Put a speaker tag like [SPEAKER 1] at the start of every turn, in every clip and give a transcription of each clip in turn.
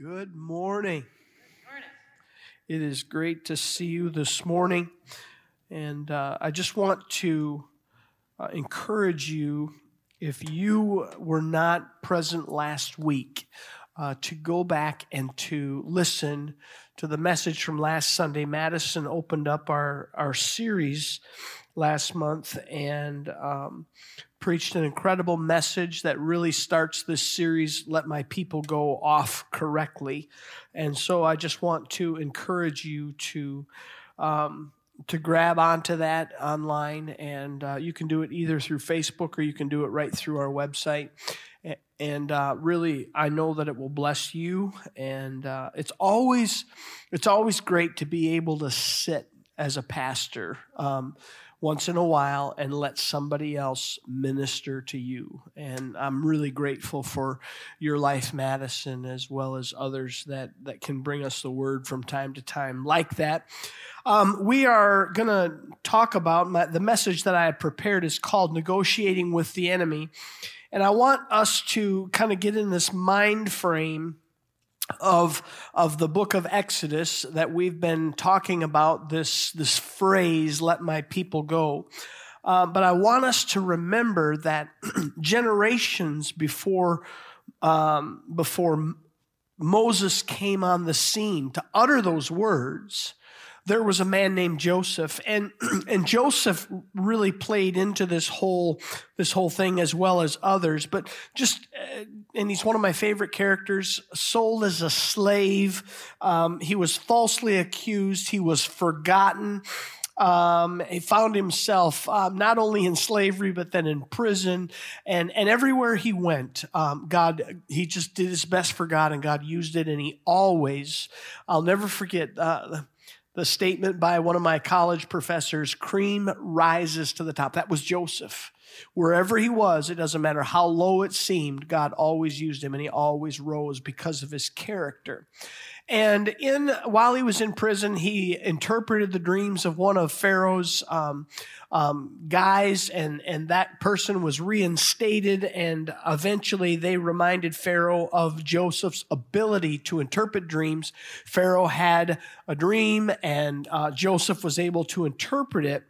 [SPEAKER 1] Good morning. It is great to see you this morning. And uh, I just want to uh, encourage you, if you were not present last week, uh, to go back and to listen to the message from last Sunday. Madison opened up our, our series last month and um, preached an incredible message that really starts this series, Let My People Go Off Correctly. And so I just want to encourage you to. Um, to grab onto that online, and uh, you can do it either through Facebook or you can do it right through our website. And uh, really, I know that it will bless you. And uh, it's always, it's always great to be able to sit as a pastor. Um, once in a while and let somebody else minister to you. And I'm really grateful for your life, Madison, as well as others that, that can bring us the word from time to time like that. Um, we are going to talk about my, the message that I have prepared is called Negotiating with the Enemy. And I want us to kind of get in this mind frame of, of the book of Exodus that we've been talking about this, this phrase, let my people go. Uh, but I want us to remember that generations before, um, before Moses came on the scene to utter those words, there was a man named Joseph and and Joseph really played into this whole this whole thing as well as others but just uh, and he's one of my favorite characters sold as a slave. Um, he was falsely accused. He was forgotten. Um, he found himself um, not only in slavery but then in prison and and everywhere he went um, god he just did his best for god and god used it and he always i'll never forget uh, the statement by one of my college professors cream rises to the top. That was Joseph. Wherever he was, it doesn't matter how low it seemed, God always used him and he always rose because of his character. And in while he was in prison, he interpreted the dreams of one of Pharaoh's um, um, guys, and and that person was reinstated. And eventually, they reminded Pharaoh of Joseph's ability to interpret dreams. Pharaoh had a dream, and uh, Joseph was able to interpret it.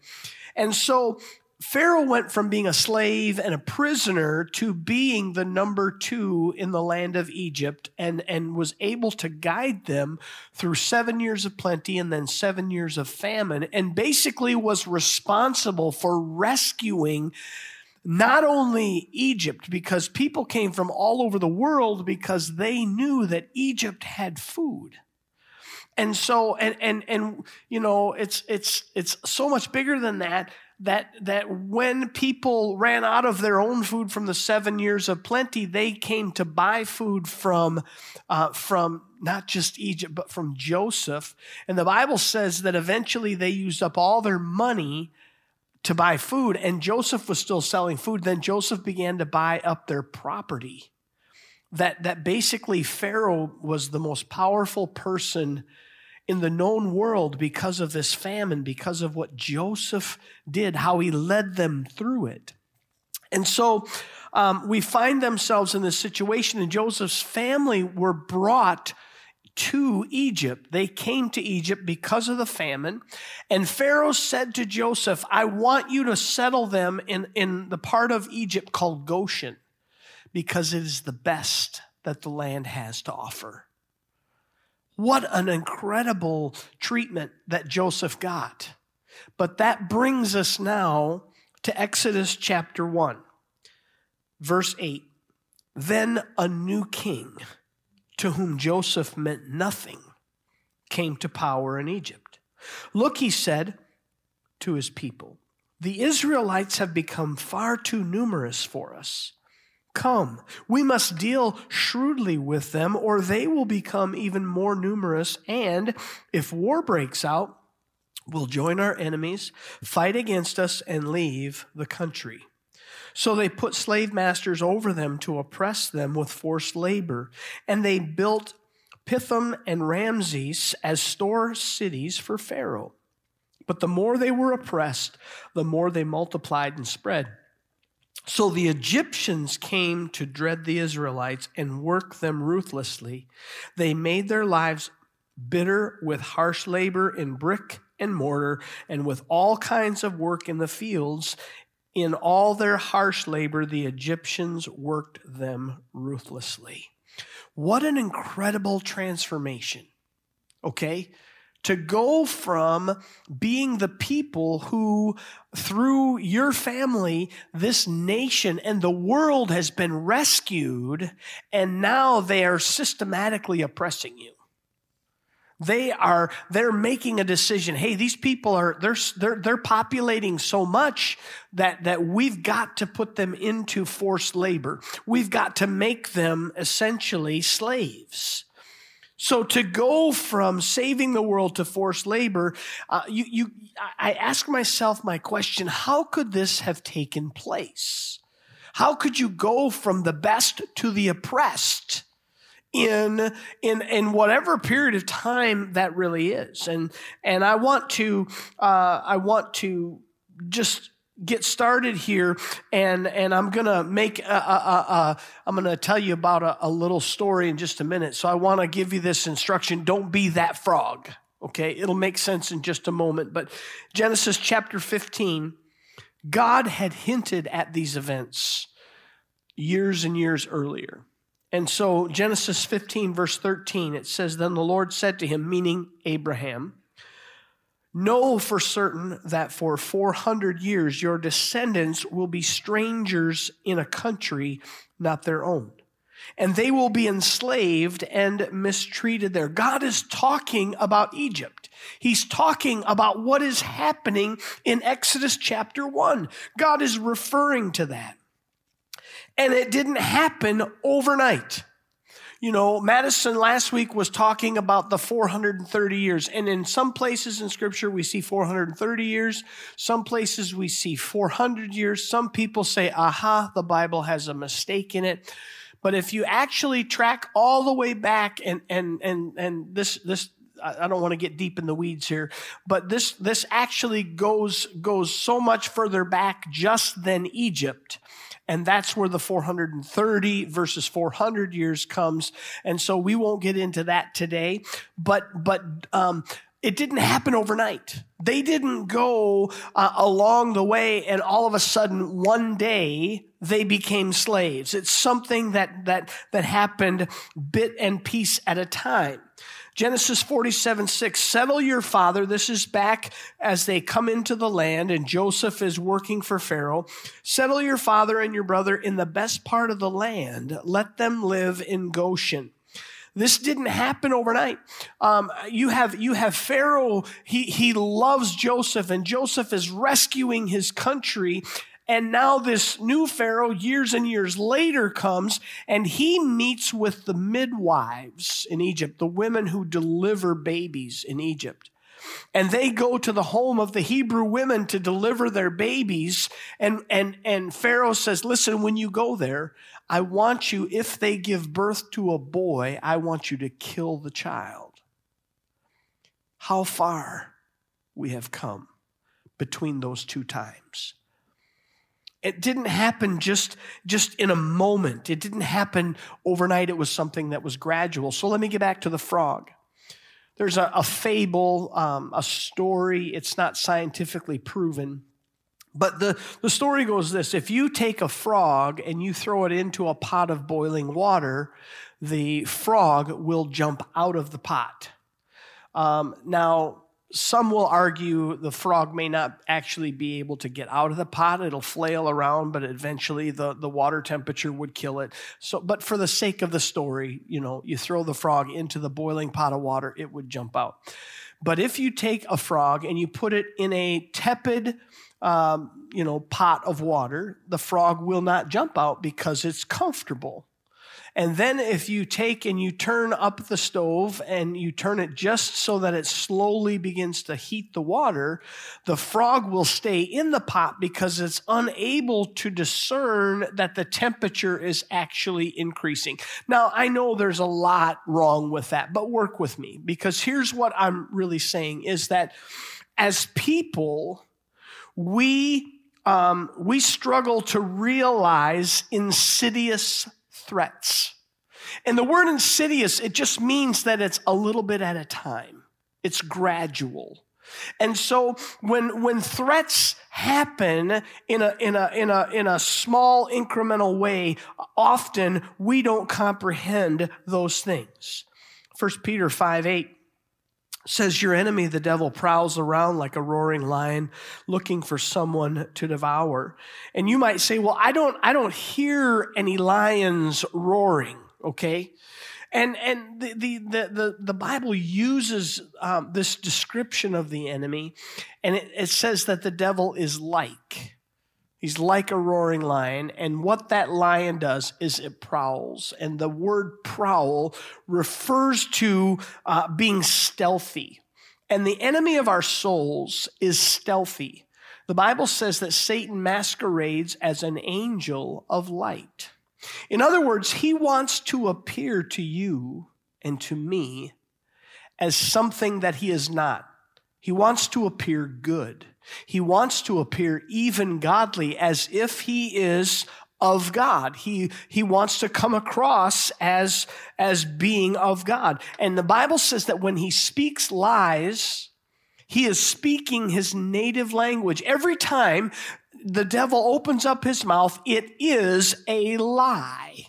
[SPEAKER 1] And so Pharaoh went from being a slave and a prisoner to being the number two in the land of Egypt and, and was able to guide them through seven years of plenty and then seven years of famine, and basically was responsible for rescuing not only Egypt, because people came from all over the world because they knew that Egypt had food. And so, and, and, and, you know, it's, it's, it's so much bigger than that that that when people ran out of their own food from the seven years of plenty, they came to buy food from uh, from not just Egypt but from Joseph. And the Bible says that eventually they used up all their money to buy food, and Joseph was still selling food. Then Joseph began to buy up their property. That that basically Pharaoh was the most powerful person in the known world because of this famine, because of what Joseph did, how he led them through it. And so um, we find themselves in this situation, and Joseph's family were brought to Egypt. They came to Egypt because of the famine. And Pharaoh said to Joseph, I want you to settle them in, in the part of Egypt called Goshen because it is the best that the land has to offer. What an incredible treatment that Joseph got. But that brings us now to Exodus chapter 1, verse 8. Then a new king, to whom Joseph meant nothing, came to power in Egypt. Look, he said to his people, the Israelites have become far too numerous for us. Come, we must deal shrewdly with them, or they will become even more numerous. And if war breaks out, we'll join our enemies, fight against us, and leave the country. So they put slave masters over them to oppress them with forced labor. And they built Pithom and Ramses as store cities for Pharaoh. But the more they were oppressed, the more they multiplied and spread. So the Egyptians came to dread the Israelites and work them ruthlessly. They made their lives bitter with harsh labor in brick and mortar and with all kinds of work in the fields. In all their harsh labor, the Egyptians worked them ruthlessly. What an incredible transformation. Okay? To go from being the people who, through your family, this nation and the world has been rescued, and now they are systematically oppressing you. They are, they're making a decision. Hey, these people are, they're, they're, they're populating so much that, that we've got to put them into forced labor. We've got to make them essentially slaves. So to go from saving the world to forced labor, uh, you, you, I ask myself my question, how could this have taken place? How could you go from the best to the oppressed? in in in whatever period of time that really is and and i want to uh, i want to just get started here and and i'm gonna make a, a, a, i'm gonna tell you about a, little story in just a minute. So i want to give you this instruction. Don't be that frog okay? It'll make sense in just a moment. But genesis chapter 15 god had hinted at these events years and years earlier. And so genesis 15 verse 13 it says then the lord said to him meaning abraham Know for certain that for 400 years your descendants will be strangers in a country not their own. And they will be enslaved and mistreated there. God is talking about Egypt. He's talking about what is happening in Exodus chapter 1. God is referring to that. And it didn't happen overnight. You know, Madison last week was talking about the 430 years. And in some places in scripture, we see 430 years. Some places we see 400 years. Some people say, aha, the Bible has a mistake in it. But if you actually track all the way back and, and, and, and this, this, I don't want to get deep in the weeds here, but this, this actually goes, goes so much further back just than Egypt. And that's where the 430 versus 400 years comes. And so we won't get into that today, but, but, um, it didn't happen overnight. They didn't go uh, along the way and all of a sudden one day they became slaves. It's something that, that, that happened bit and piece at a time. Genesis 47 6, settle your father. This is back as they come into the land and Joseph is working for Pharaoh. Settle your father and your brother in the best part of the land. Let them live in Goshen. This didn't happen overnight. Um, you have you have Pharaoh. He he loves Joseph, and Joseph is rescuing his country, and now this new Pharaoh, years and years later, comes and he meets with the midwives in Egypt, the women who deliver babies in Egypt. And they go to the home of the Hebrew women to deliver their babies. And, and, and Pharaoh says, Listen, when you go there, I want you, if they give birth to a boy, I want you to kill the child. How far we have come between those two times. It didn't happen just, just in a moment. It didn't happen overnight. It was something that was gradual. So let me get back to the frog. There's a, a fable, um, a story. It's not scientifically proven. But the, the story goes this if you take a frog and you throw it into a pot of boiling water, the frog will jump out of the pot. Um, now, some will argue the frog may not actually be able to get out of the pot. It'll flail around, but eventually the, the water temperature would kill it. So, but for the sake of the story, you know, you throw the frog into the boiling pot of water, it would jump out. But if you take a frog and you put it in a tepid, um, you know, pot of water, the frog will not jump out because it's comfortable. And then if you take and you turn up the stove and you turn it just so that it slowly begins to heat the water, the frog will stay in the pot because it's unable to discern that the temperature is actually increasing. Now, I know there's a lot wrong with that, but work with me because here's what I'm really saying is that as people, we um, we struggle to realize insidious threats. And the word insidious, it just means that it's a little bit at a time. It's gradual. And so when, when threats happen in a, in, a, in, a, in a small incremental way, often we don't comprehend those things. 1 Peter 5 8 says, Your enemy, the devil, prowls around like a roaring lion looking for someone to devour. And you might say, Well, I don't, I don't hear any lions roaring, okay? And, and the, the, the, the, Bible uses um, this description of the enemy, and it, it says that the devil is like. He's like a roaring lion, and what that lion does is it prowls. And the word prowl refers to uh, being stealthy. And the enemy of our souls is stealthy. The Bible says that Satan masquerades as an angel of light. In other words, he wants to appear to you and to me as something that he is not. He wants to appear good. He wants to appear even godly as if he is of God. He, he wants to come across as, as being of God. And the Bible says that when he speaks lies, he is speaking his native language. Every time the devil opens up his mouth, it is a lie.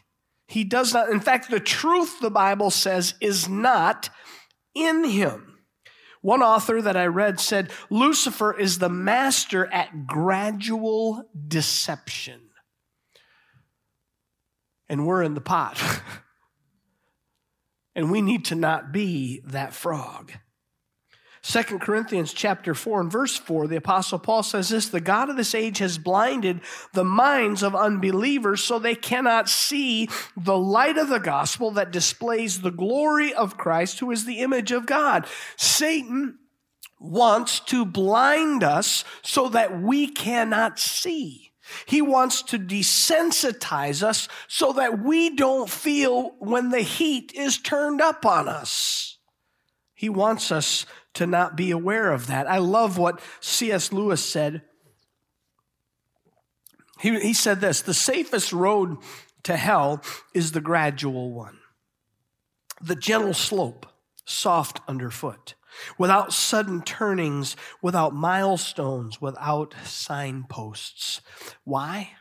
[SPEAKER 1] He does not, in fact, the truth, the Bible says, is not in him. One author that I read said Lucifer is the master at gradual deception. And we're in the pot. and we need to not be that frog. 2 Corinthians chapter 4 and verse 4, the apostle Paul says this, the God of this age has blinded the minds of unbelievers so they cannot see the light of the gospel that displays the glory of Christ who is the image of God. Satan wants to blind us so that we cannot see. He wants to desensitize us so that we don't feel when the heat is turned up on us. He wants us to not be aware of that. I love what C.S. Lewis said. He, he said this the safest road to hell is the gradual one, the gentle slope, soft underfoot, without sudden turnings, without milestones, without signposts. Why?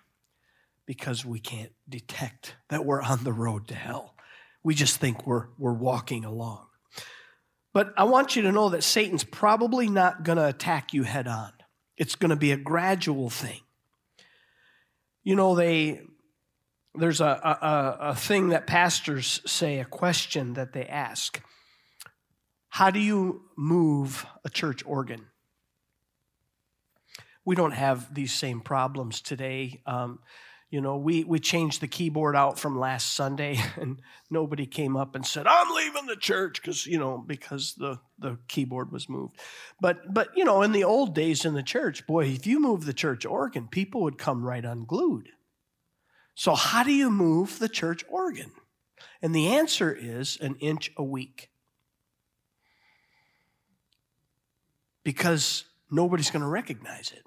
[SPEAKER 1] Because we can't detect that we're on the road to hell. We just think we're, we're walking along. But I want you to know that Satan's probably not going to attack you head on. It's going to be a gradual thing. You know, they there's a, a, a thing that pastors say, a question that they ask. How do you move a church organ? We don't have these same problems today. Um, you know, we, we changed the keyboard out from last Sunday, and nobody came up and said, I'm leaving the church because, you know, because the, the keyboard was moved. But, but, you know, in the old days in the church, boy, if you move the church organ, people would come right unglued. So, how do you move the church organ? And the answer is an inch a week. Because nobody's going to recognize it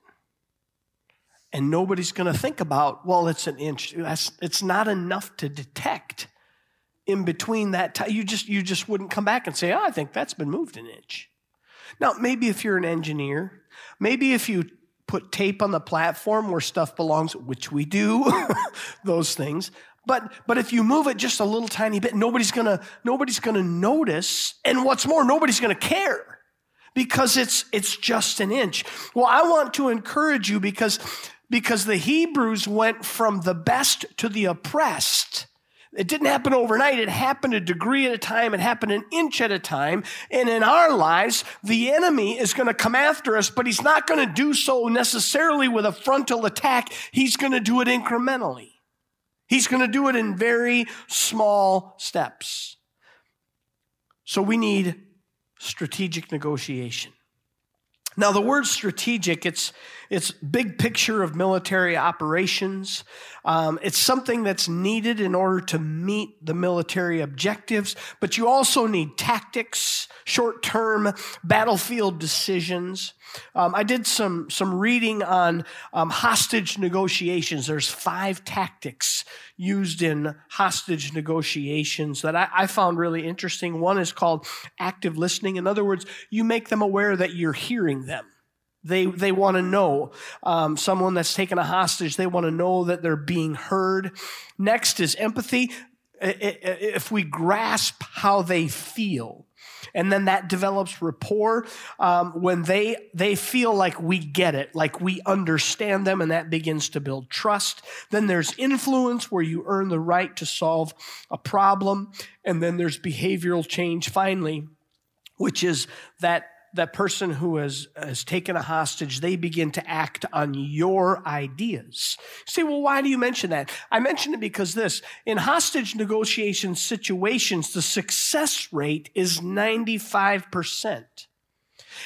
[SPEAKER 1] and nobody's going to think about, well, it's an inch. it's not enough to detect in between that time. You just, you just wouldn't come back and say, oh, I think that's been moved an inch. Now, maybe if you're an engineer, maybe if you put tape on the platform where stuff belongs, which we do, those things. But, but if you move it just a little tiny bit, nobody's gonna, nobody's gonna notice. And what's more, nobody's gonna care because it's, it's just an inch. Well, I want to encourage you because because the Hebrews went from the best to the oppressed. It didn't happen overnight. It happened a degree at a time. It happened an inch at a time. And in our lives, the enemy is going to come after us, but he's not going to do so necessarily with a frontal attack. He's going to do it incrementally. He's going to do it in very small steps. So we need strategic negotiation. Now, the word strategic, it's, it's big picture of military operations. Um, it's something that's needed in order to meet the military objectives, but you also need tactics, short term battlefield decisions. Um, I did some, some reading on um, hostage negotiations. There's five tactics used in hostage negotiations that I, I found really interesting. One is called active listening. In other words, you make them aware that you're hearing them. They, they want to know. Um, someone that's taken a hostage, they want to know that they're being heard. Next is empathy. If we grasp how they feel, and then that develops rapport um, when they they feel like we get it like we understand them and that begins to build trust. Then there's influence where you earn the right to solve a problem and then there's behavioral change finally which is that that person who has, has taken a hostage, they begin to act on your ideas. You say, well, why do you mention that? I mention it because this, in hostage negotiation situations, the success rate is 95%.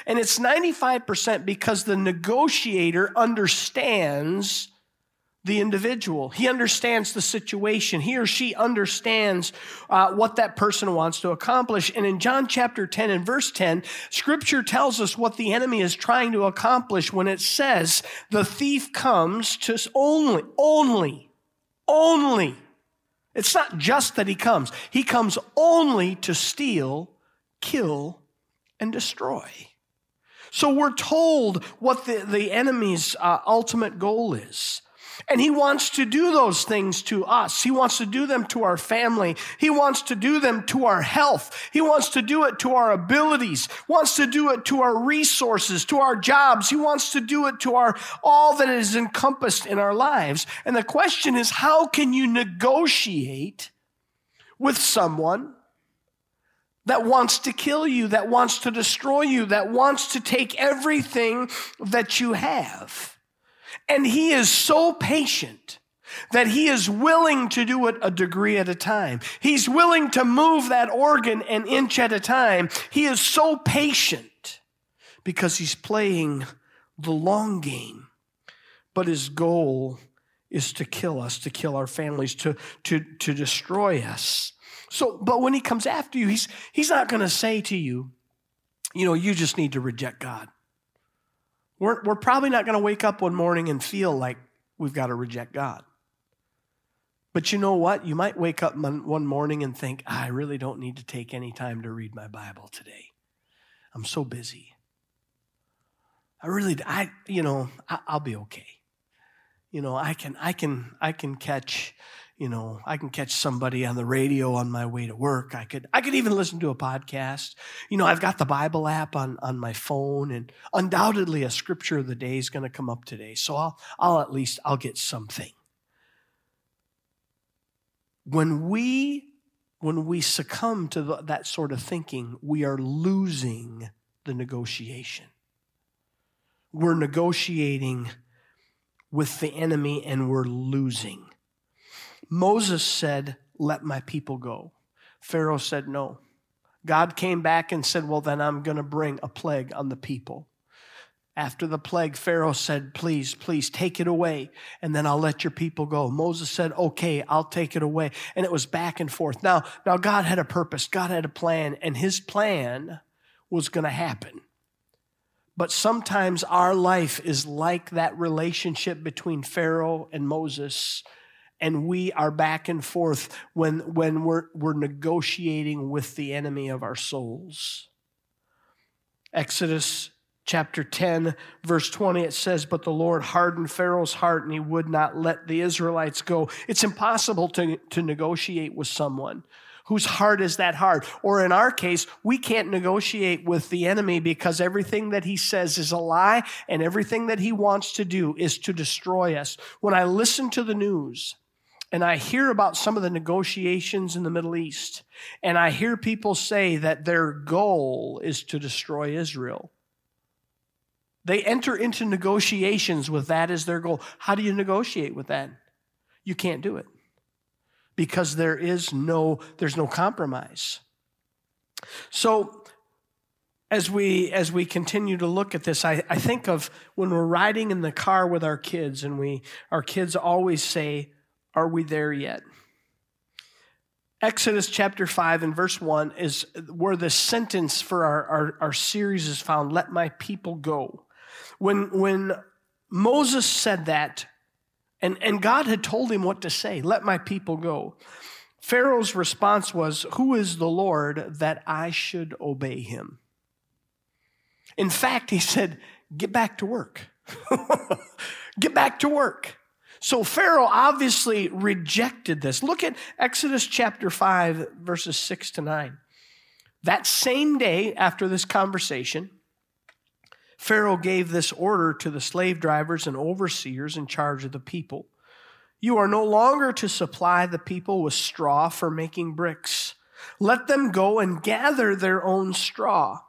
[SPEAKER 1] And it's 95% because the negotiator understands the individual. He understands the situation. He or she understands uh, what that person wants to accomplish. And in John chapter 10 and verse 10, scripture tells us what the enemy is trying to accomplish when it says, the thief comes to only, only, only. It's not just that he comes. He comes only to steal, kill, and destroy. So we're told what the, the enemy's uh, ultimate goal is. And he wants to do those things to us. He wants to do them to our family. He wants to do them to our health. He wants to do it to our abilities, wants to do it to our resources, to our jobs. He wants to do it to our all that is encompassed in our lives. And the question is, how can you negotiate with someone that wants to kill you, that wants to destroy you, that wants to take everything that you have? And he is so patient that he is willing to do it a degree at a time. He's willing to move that organ an inch at a time. He is so patient because he's playing the long game. But his goal is to kill us, to kill our families, to, to, to destroy us. So, but when he comes after you, he's, he's not going to say to you, you know, you just need to reject God. We're, we're probably not going to wake up one morning and feel like we've got to reject God. But you know what? You might wake up one morning and think, I really don't need to take any time to read my Bible today. I'm so busy. I really, I, you know, I, I'll be okay. You know, I can, I can, I can catch, you know, I can catch somebody on the radio on my way to work. I could, I could even listen to a podcast. You know, I've got the Bible app on, on my phone and undoubtedly a scripture of the day is going to come up today. So I'll, I'll at least, I'll get something. When we, when we succumb to the, that sort of thinking, we are losing the negotiation. We're negotiating with the enemy and we're losing. Moses said, Let my people go. Pharaoh said, No. God came back and said, Well, then I'm going to bring a plague on the people. After the plague, Pharaoh said, Please, please take it away, and then I'll let your people go. Moses said, Okay, I'll take it away. And it was back and forth. Now, now God had a purpose, God had a plan, and his plan was going to happen. But sometimes our life is like that relationship between Pharaoh and Moses and we are back and forth when, when we're, we're negotiating with the enemy of our souls. Exodus chapter 10, verse 20, it says, But the Lord hardened Pharaoh's heart and he would not let the Israelites go. It's impossible to, to negotiate with someone whose heart is that hard. Or in our case, we can't negotiate with the enemy because everything that he says is a lie and everything that he wants to do is to destroy us. When I listen to the news, and I hear about some of the negotiations in the Middle East, and I hear people say that their goal is to destroy Israel. They enter into negotiations with that as their goal. How do you negotiate with that? You can't do it because there is no there's no compromise. So as we as we continue to look at this, I, I think of when we're riding in the car with our kids, and we our kids always say, "Are we there yet?" Exodus chapter 5 and verse 1 is where the sentence for our, our, our, series is found let my people go. When, when Moses said that, and, and God had told him what to say let my people go, Pharaoh's response was, Who is the Lord that I should obey him? In fact, he said, Get back to work. Get back to work. So Pharaoh obviously rejected this. Look at Exodus chapter 5, verses 6 to 9. That same day after this conversation, Pharaoh gave this order to the slave drivers and overseers in charge of the people You are no longer to supply the people with straw for making bricks. Let them go and gather their own straw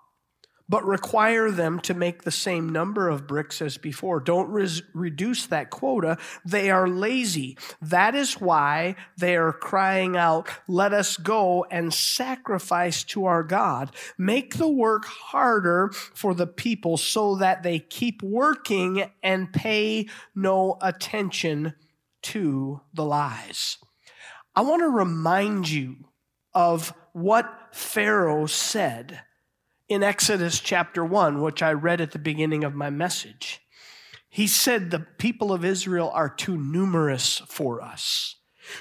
[SPEAKER 1] but require them to make the same number of bricks as before. Don't res- reduce that quota. They are lazy. That is why they are crying out, let us go and sacrifice to our God. Make the work harder for the people so that they keep working and pay no attention to the lies. I want to remind you of what Pharaoh said in Exodus chapter 1, which I read at the beginning of my message. He said, The people of Israel are too numerous for us.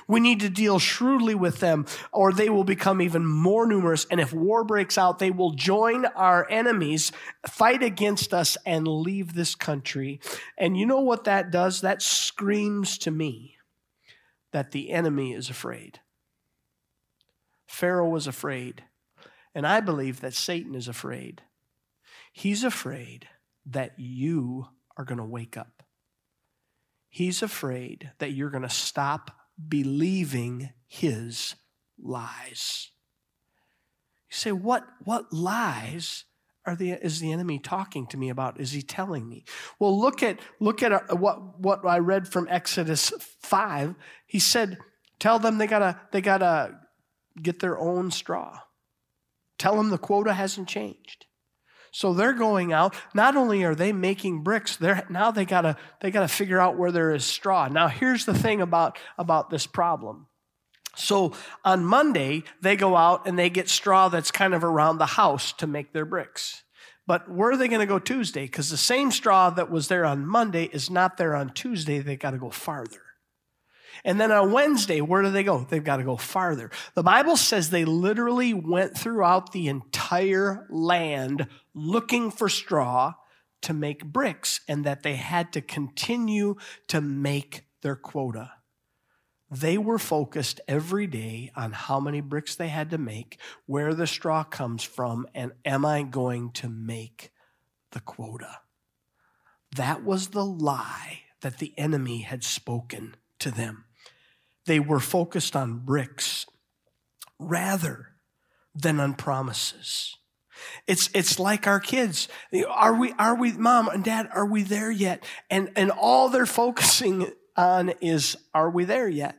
[SPEAKER 1] We need to deal shrewdly with them, or they will become even more numerous. And if war breaks out, they will join our enemies, fight against us, and leave this country. And you know what that does? That screams to me that the enemy is afraid. Pharaoh was afraid. And I believe that Satan is afraid. He's afraid that you are going to wake up. He's afraid that you're going to stop believing his lies. You say, what, what lies are the, is the enemy talking to me about? Is he telling me? Well, look at, look at uh, what, what I read from Exodus 5. He said, tell them they gotta, they gotta get their own straw. Tell them the quota hasn't changed. So they're going out. Not only are they making bricks, they're now they gotta they gotta figure out where there is straw. Now here's the thing about, about this problem. So on Monday, they go out and they get straw that's kind of around the house to make their bricks. But where are they going to go Tuesday? Because the same straw that was there on Monday is not there on Tuesday. They got to go farther. And then on Wednesday, where do they go? They've got to go farther. The Bible says they literally went throughout the entire land looking for straw to make bricks and that they had to continue to make their quota. They were focused every day on how many bricks they had to make, where the straw comes from, and am I going to make the quota? That was the lie that the enemy had spoken to them. They were focused on bricks rather than on promises. It's, it's like our kids. Are we, are we, mom and dad, are we there yet? And, and all they're focusing on is, are we there yet?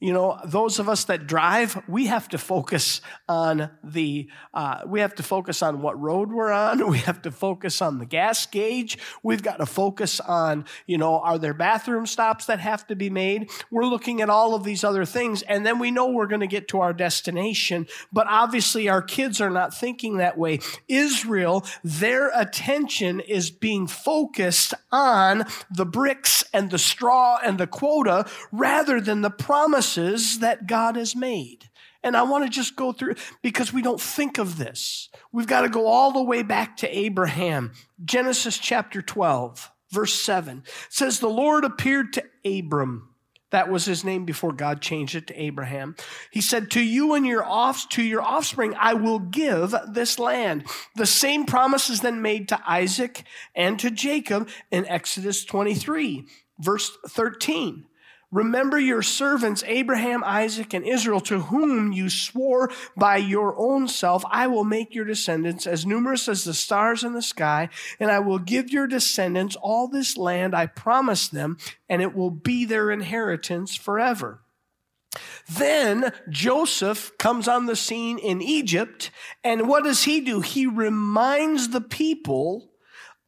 [SPEAKER 1] You know, those of us that drive, we have to focus on the, uh, we have to focus on what road we're on. We have to focus on the gas gauge. We've got to focus on, you know, are there bathroom stops that have to be made? We're looking at all of these other things. And then we know we're going to get to our destination. But obviously, our kids are not thinking that way. Israel, their attention is being focused on the bricks and the straw and the quota rather than the promise promises that God has made. And I want to just go through because we don't think of this. We've got to go all the way back to Abraham. Genesis chapter 12, verse 7 says, The Lord appeared to Abram. That was his name before God changed it to Abraham. He said, To you and your off, to your offspring, I will give this land. The same promises then made to Isaac and to Jacob in Exodus 23, verse 13. Remember your servants, Abraham, Isaac, and Israel, to whom you swore by your own self, I will make your descendants as numerous as the stars in the sky, and I will give your descendants all this land I promised them, and it will be their inheritance forever. Then Joseph comes on the scene in Egypt, and what does he do? He reminds the people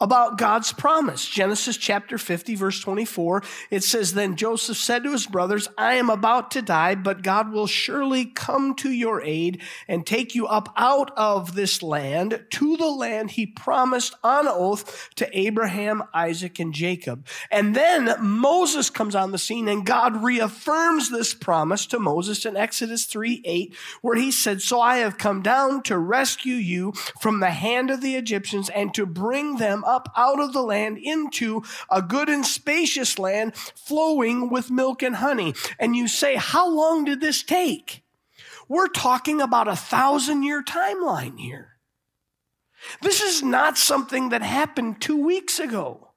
[SPEAKER 1] about God's promise. Genesis chapter 50, verse 24, it says, Then Joseph said to his brothers, I am about to die, but God will surely come to your aid and take you up out of this land to the land he promised on oath to Abraham, Isaac, and Jacob. And then Moses comes on the scene and God reaffirms this promise to Moses in Exodus 3 8, where he said, So I have come down to rescue you from the hand of the Egyptians and to bring them up out of the land into a good and spacious land flowing with milk and honey. And you say, How long did this take? We're talking about a thousand year timeline here. This is not something that happened two weeks ago.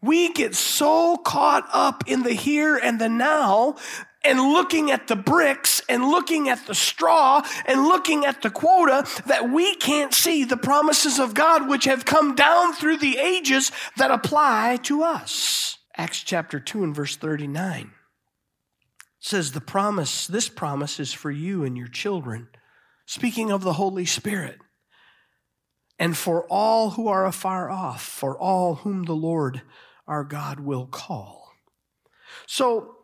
[SPEAKER 1] We get so caught up in the here and the now and looking at the bricks and looking at the straw and looking at the quota that we can't see the promises of God which have come down through the ages that apply to us. Acts chapter 2 and verse 39 says the promise this promise is for you and your children speaking of the Holy Spirit and for all who are afar off for all whom the Lord our God will call. So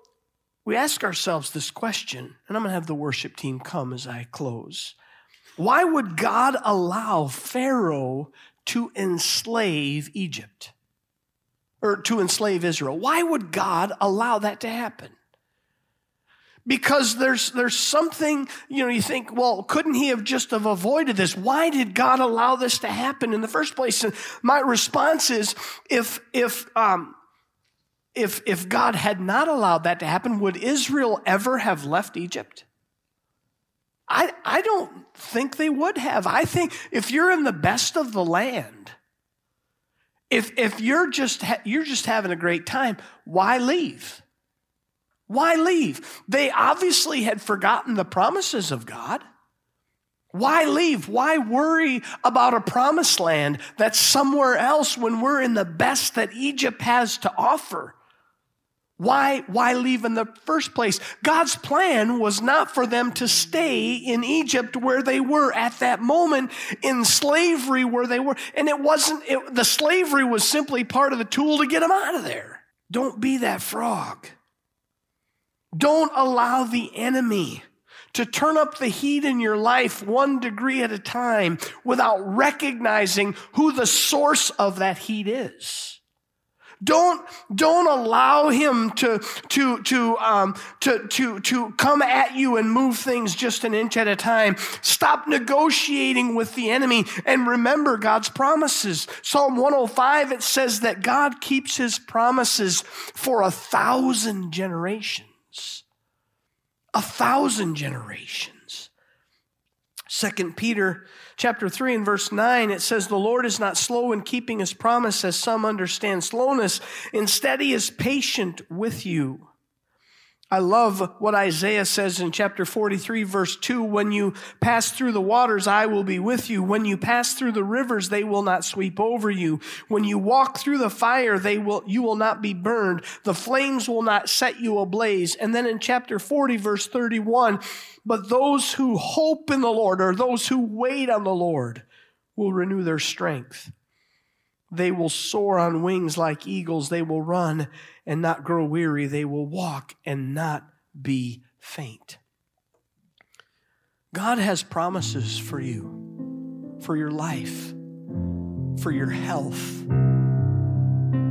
[SPEAKER 1] we ask ourselves this question, and I'm going to have the worship team come as I close. Why would God allow Pharaoh to enslave Egypt or to enslave Israel? Why would God allow that to happen? Because there's, there's something, you know, you think, well, couldn't he have just have avoided this? Why did God allow this to happen in the first place? And my response is, if, if, um, if, if God had not allowed that to happen, would Israel ever have left Egypt? I, I don't think they would have. I think if you're in the best of the land, if, if you're, just ha- you're just having a great time, why leave? Why leave? They obviously had forgotten the promises of God. Why leave? Why worry about a promised land that's somewhere else when we're in the best that Egypt has to offer? Why, why leave in the first place? God's plan was not for them to stay in Egypt where they were at that moment in slavery where they were. And it wasn't, it, the slavery was simply part of the tool to get them out of there. Don't be that frog. Don't allow the enemy to turn up the heat in your life one degree at a time without recognizing who the source of that heat is. Don't, don't allow him to, to, to, um, to, to, to come at you and move things just an inch at a time. Stop negotiating with the enemy and remember God's promises. Psalm 105, it says that God keeps his promises for a thousand generations. A thousand generations. Second Peter chapter 3 and verse 9, it says, The Lord is not slow in keeping his promise, as some understand slowness. Instead, he is patient with you I love what Isaiah says in chapter 43, verse 2 When you pass through the waters, I will be with you. When you pass through the rivers, they will not sweep over you. When you walk through the fire, they will, you will not be burned. The flames will not set you ablaze. And then in chapter 40, verse 31, but those who hope in the Lord, or those who wait on the Lord, will renew their strength. They will soar on wings like eagles. They will run and not grow weary. They will walk and not be faint. God has promises for you, for your life, for your health.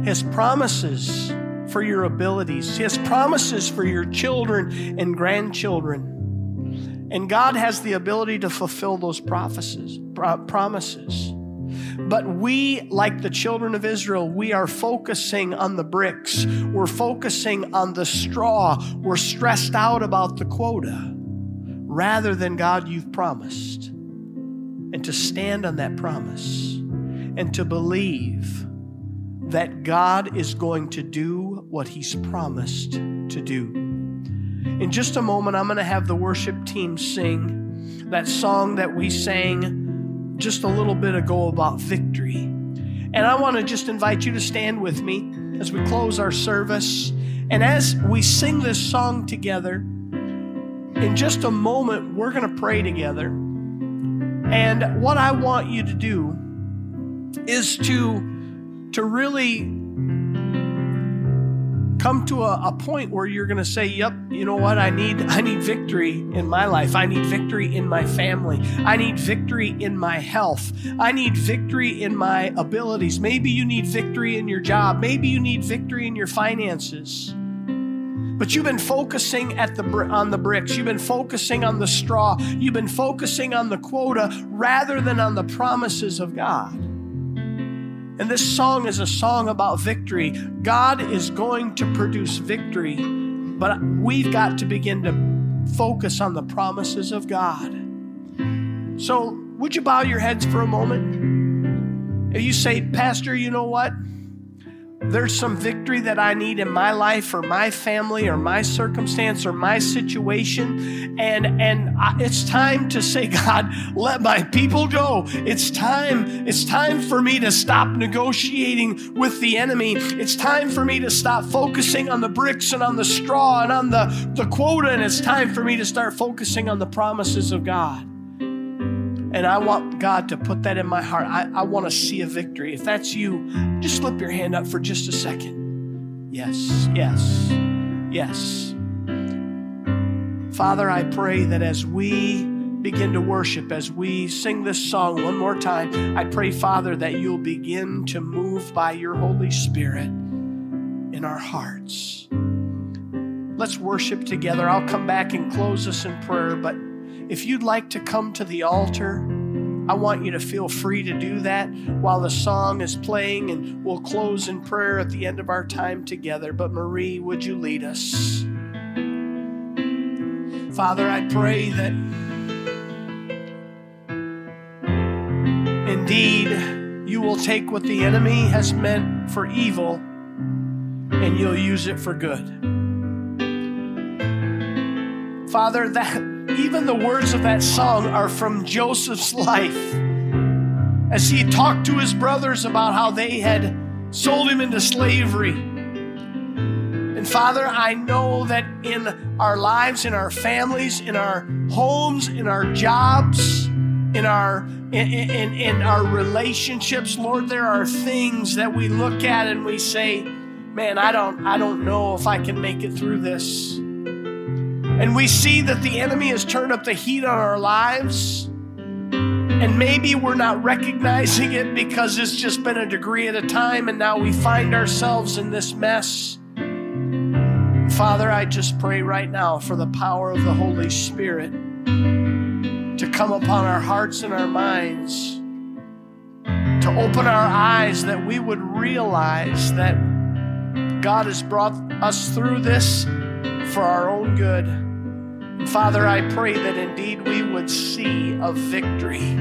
[SPEAKER 1] He has promises for your abilities. Has promises for your children and grandchildren. And God has the ability to fulfill those prophecies, promises. But we, like the children of Israel, we are focusing on the bricks. We're focusing on the straw. We're stressed out about the quota rather than God, you've promised. And to stand on that promise and to believe that God is going to do what He's promised to do. In just a moment, I'm going to have the worship team sing that song that we sang just a little bit ago about victory. And I want to just invite you to stand with me as we close our service. And as we sing this song together, in just a moment, we're going to pray together. And what I want you to do is to, to really come to a, a point where you're going to say, "Yep, you know what? I need I need victory in my life. I need victory in my family. I need victory in my health. I need victory in my abilities. Maybe you need victory in your job. Maybe you need victory in your finances." But you've been focusing at the on the bricks. You've been focusing on the straw. You've been focusing on the quota rather than on the promises of God. And this song is a song about victory. God is going to produce victory, but we've got to begin to focus on the promises of God. So, would you bow your heads for a moment? If you say, Pastor, you know what? There's some victory that I need in my life or my family or my circumstance or my situation. And and it's time to say God let my people go. It's time it's time for me to stop negotiating with the enemy. It's time for me to stop focusing on the bricks and on the straw and on the the quota. And it's time for me to start focusing on the promises of God and I want God to put that in my heart. I, I want to see a victory. If that's you, just slip your hand up for just a second. Yes, yes, yes. Father, I pray that as we begin to worship, as we sing this song one more time, I pray, Father, that you'll begin to move by your Holy Spirit in our hearts. Let's worship together. I'll come back and close us in prayer, but if you'd like to come to the altar, I want you to feel free to do that while the song is playing, and we'll close in prayer at the end of our time together. But Marie, would you lead us? Father, I pray that indeed you will take what the enemy has meant for evil and you'll use it for good. Father, that even the words of that song are from Joseph's life. As he talked to his brothers about how they had sold him into slavery. And Father, I know that in our lives, in our families, in our homes, in our jobs, in our in, in, in our relationships, Lord, there are things that we look at and we say, man, I don't I don't know if I can make it through this. And we see that the enemy has turned up the heat on our lives. And maybe we're not recognizing it because it's just been a degree at a time, and now we find ourselves in this mess. Father, I just pray right now for the power of the Holy Spirit to come upon our hearts and our minds, to open our eyes that we would realize that God has brought us through this for our own good. Father, I pray that indeed we would see a victory.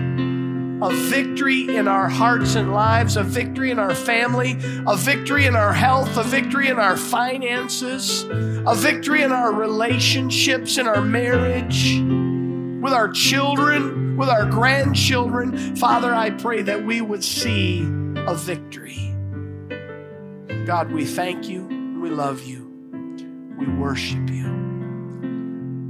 [SPEAKER 1] A victory in our hearts and lives, a victory in our family, a victory in our health, a victory in our finances, a victory in our relationships, in our marriage, with our children, with our grandchildren. Father, I pray that we would see a victory. God, we thank you. We love you. We worship you.